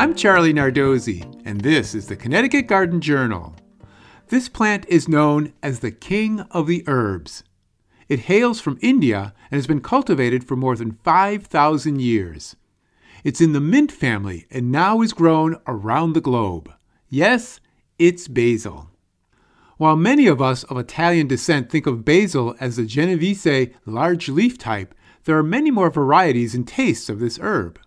I'm Charlie Nardozzi, and this is the Connecticut Garden Journal. This plant is known as the king of the herbs. It hails from India and has been cultivated for more than 5,000 years. It's in the mint family and now is grown around the globe. Yes, it's basil. While many of us of Italian descent think of basil as the Genovese large leaf type, there are many more varieties and tastes of this herb.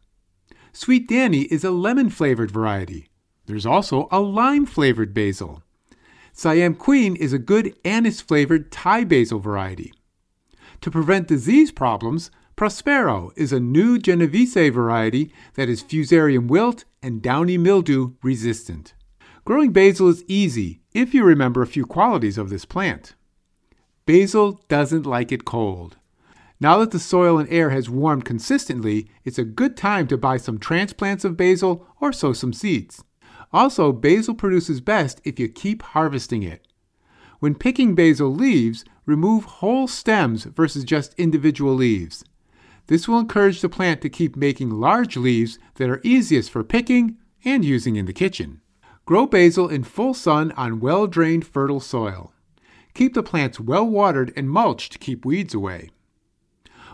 Sweet Dani is a lemon flavored variety. There's also a lime flavored basil. Siam Queen is a good anise flavored Thai basil variety. To prevent disease problems, Prospero is a new Genovese variety that is fusarium wilt and downy mildew resistant. Growing basil is easy if you remember a few qualities of this plant. Basil doesn't like it cold. Now that the soil and air has warmed consistently, it's a good time to buy some transplants of basil or sow some seeds. Also, basil produces best if you keep harvesting it. When picking basil leaves, remove whole stems versus just individual leaves. This will encourage the plant to keep making large leaves that are easiest for picking and using in the kitchen. Grow basil in full sun on well drained fertile soil. Keep the plants well watered and mulched to keep weeds away.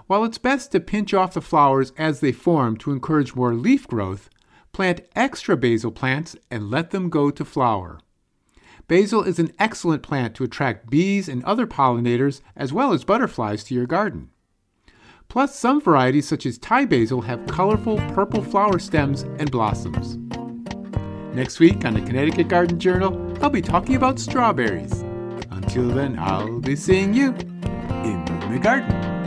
While it's best to pinch off the flowers as they form to encourage more leaf growth, plant extra basil plants and let them go to flower. Basil is an excellent plant to attract bees and other pollinators as well as butterflies to your garden. Plus, some varieties such as Thai basil have colorful purple flower stems and blossoms. Next week on the Connecticut Garden Journal, I'll be talking about strawberries. Until then, I'll be seeing you in the garden.